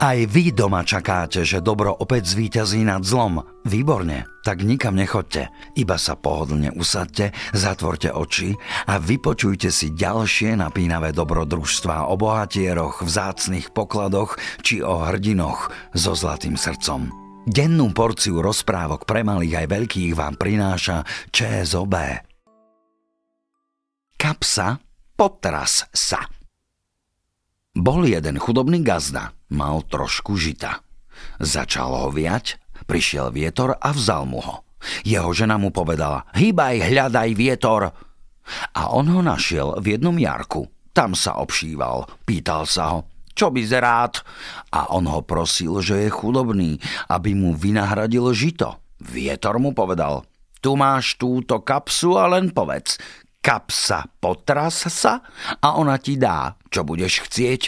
Aj vy doma čakáte, že dobro opäť zvíťazí nad zlom. Výborne, tak nikam nechoďte. Iba sa pohodlne usadte, zatvorte oči a vypočujte si ďalšie napínavé dobrodružstvá o bohatieroch, vzácnych pokladoch či o hrdinoch so zlatým srdcom. Dennú porciu rozprávok pre malých aj veľkých vám prináša ČSOB. Kapsa, potras sa. Bol jeden chudobný gazda, mal trošku žita. Začal ho viať, prišiel vietor a vzal mu ho. Jeho žena mu povedala, hýbaj, hľadaj vietor. A on ho našiel v jednom jarku. Tam sa obšíval, pýtal sa ho, čo by rád? A on ho prosil, že je chudobný, aby mu vynahradil žito. Vietor mu povedal, tu máš túto kapsu a len povedz, kapsa potras sa a ona ti dá, čo budeš chcieť.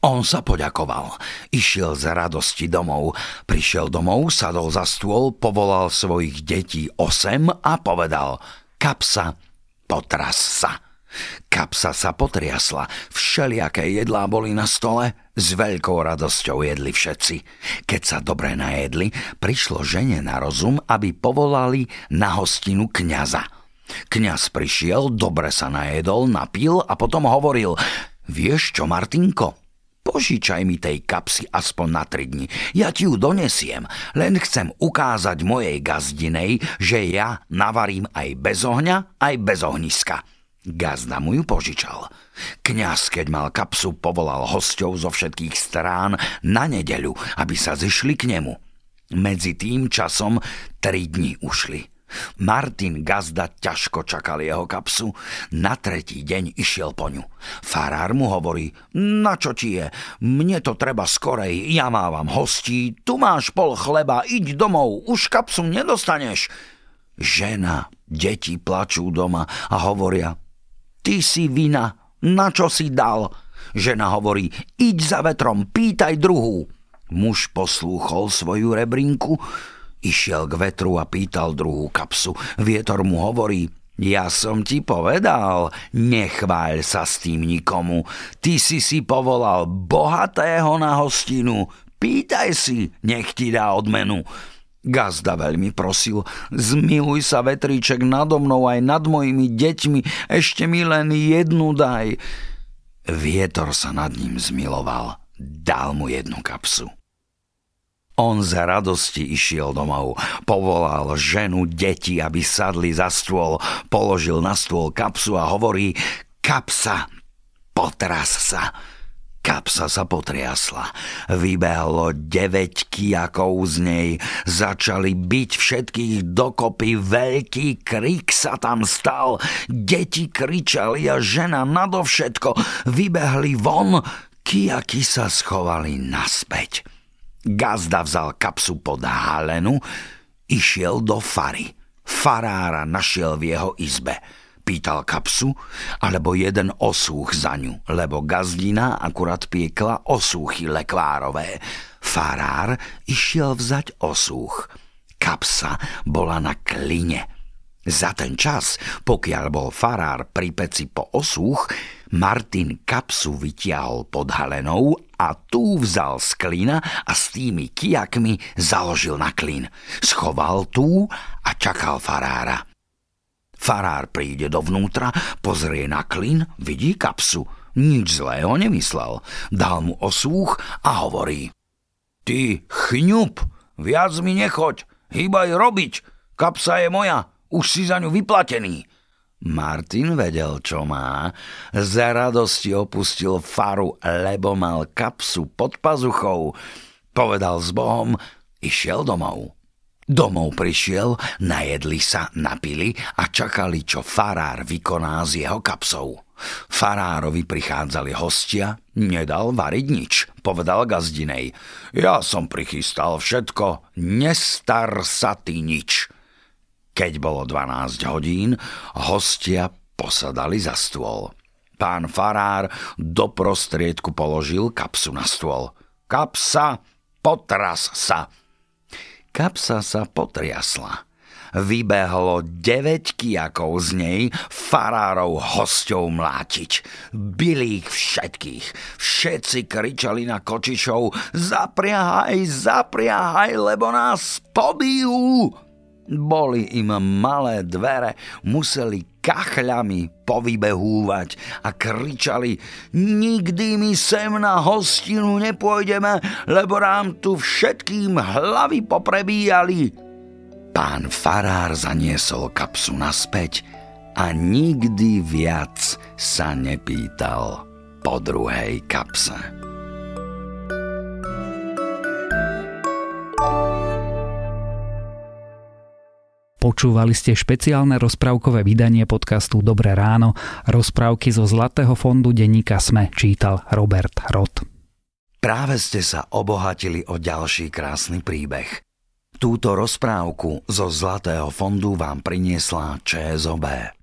On sa poďakoval. Išiel z radosti domov. Prišiel domov, sadol za stôl, povolal svojich detí osem a povedal Kapsa, potras sa. Kapsa sa potriasla, všelijaké jedlá boli na stole, s veľkou radosťou jedli všetci. Keď sa dobre najedli, prišlo žene na rozum, aby povolali na hostinu kňaza. Kňaz prišiel, dobre sa najedol, napil a potom hovoril Vieš čo, Martinko? Požičaj mi tej kapsy aspoň na tri dni. Ja ti ju donesiem, len chcem ukázať mojej gazdinej, že ja navarím aj bez ohňa, aj bez ohniska. Gazda mu ju požičal. Kňaz, keď mal kapsu, povolal hostov zo všetkých strán na nedeľu, aby sa zišli k nemu. Medzi tým časom tri dni ušli. Martin Gazda ťažko čakal jeho kapsu. Na tretí deň išiel po ňu. Farár mu hovorí, na čo ti je? Mne to treba skorej, ja mávam hostí, tu máš pol chleba, iď domov, už kapsu nedostaneš. Žena, deti plačú doma a hovoria, ty si vina, na čo si dal? Žena hovorí, iď za vetrom, pýtaj druhú. Muž poslúchol svoju rebrinku, Išiel k vetru a pýtal druhú kapsu. Vietor mu hovorí, ja som ti povedal, nechváľ sa s tým nikomu. Ty si si povolal bohatého na hostinu. Pýtaj si, nech ti dá odmenu. Gazda veľmi prosil, zmiluj sa vetríček nado mnou aj nad mojimi deťmi, ešte mi len jednu daj. Vietor sa nad ním zmiloval, dal mu jednu kapsu. On z radosti išiel domov, povolal ženu, deti, aby sadli za stôl, položil na stôl kapsu a hovorí Kapsa, potras sa. Kapsa sa potriasla. Vybehlo deväť kijakov z nej. Začali byť všetkých dokopy. Veľký krik sa tam stal. Deti kričali a žena nadovšetko. Vybehli von. Kijaky sa schovali naspäť. Gazda vzal kapsu pod halenu, išiel do fary. Farára našiel v jeho izbe. Pýtal kapsu, alebo jeden osúch za ňu, lebo gazdina akurát piekla osúchy lekvárové. Farár išiel vzať osúch. Kapsa bola na kline. Za ten čas, pokiaľ bol farár pri peci po osúch, Martin kapsu vytiahol pod halenou a tú vzal z klína a s tými kijakmi založil na klín. Schoval tú a čakal farára. Farár príde dovnútra, pozrie na klín, vidí kapsu. Nič zlého nemyslel. Dal mu osúch a hovorí. Ty chňup, viac mi nechoď, hýbaj robiť, kapsa je moja, už si za ňu vyplatený. Martin vedel, čo má. Za radosti opustil faru, lebo mal kapsu pod pazuchou. Povedal s Bohom, išiel domov. Domov prišiel, najedli sa, napili a čakali, čo farár vykoná s jeho kapsou. Farárovi prichádzali hostia, nedal variť nič, povedal gazdinej. Ja som prichystal všetko, nestar sa ty nič. Keď bolo 12 hodín, hostia posadali za stôl. Pán farár do prostriedku položil kapsu na stôl. Kapsa, potras sa. Kapsa sa potriasla vybehlo 9 kijakov z nej farárov hosťov mlátiť. Byli ich všetkých. Všetci kričali na kočišov zapriahaj, zapriahaj, lebo nás pobijú. Boli im malé dvere, museli kachľami povybehúvať a kričali Nikdy my sem na hostinu nepôjdeme, lebo nám tu všetkým hlavy poprebíjali. Pán farár zaniesol kapsu naspäť a nikdy viac sa nepýtal po druhej kapse. Počúvali ste špeciálne rozprávkové vydanie podcastu Dobré ráno. Rozprávky zo Zlatého fondu denníka Sme čítal Robert Rod. Práve ste sa obohatili o ďalší krásny príbeh. Túto rozprávku zo Zlatého fondu vám priniesla ČSOB.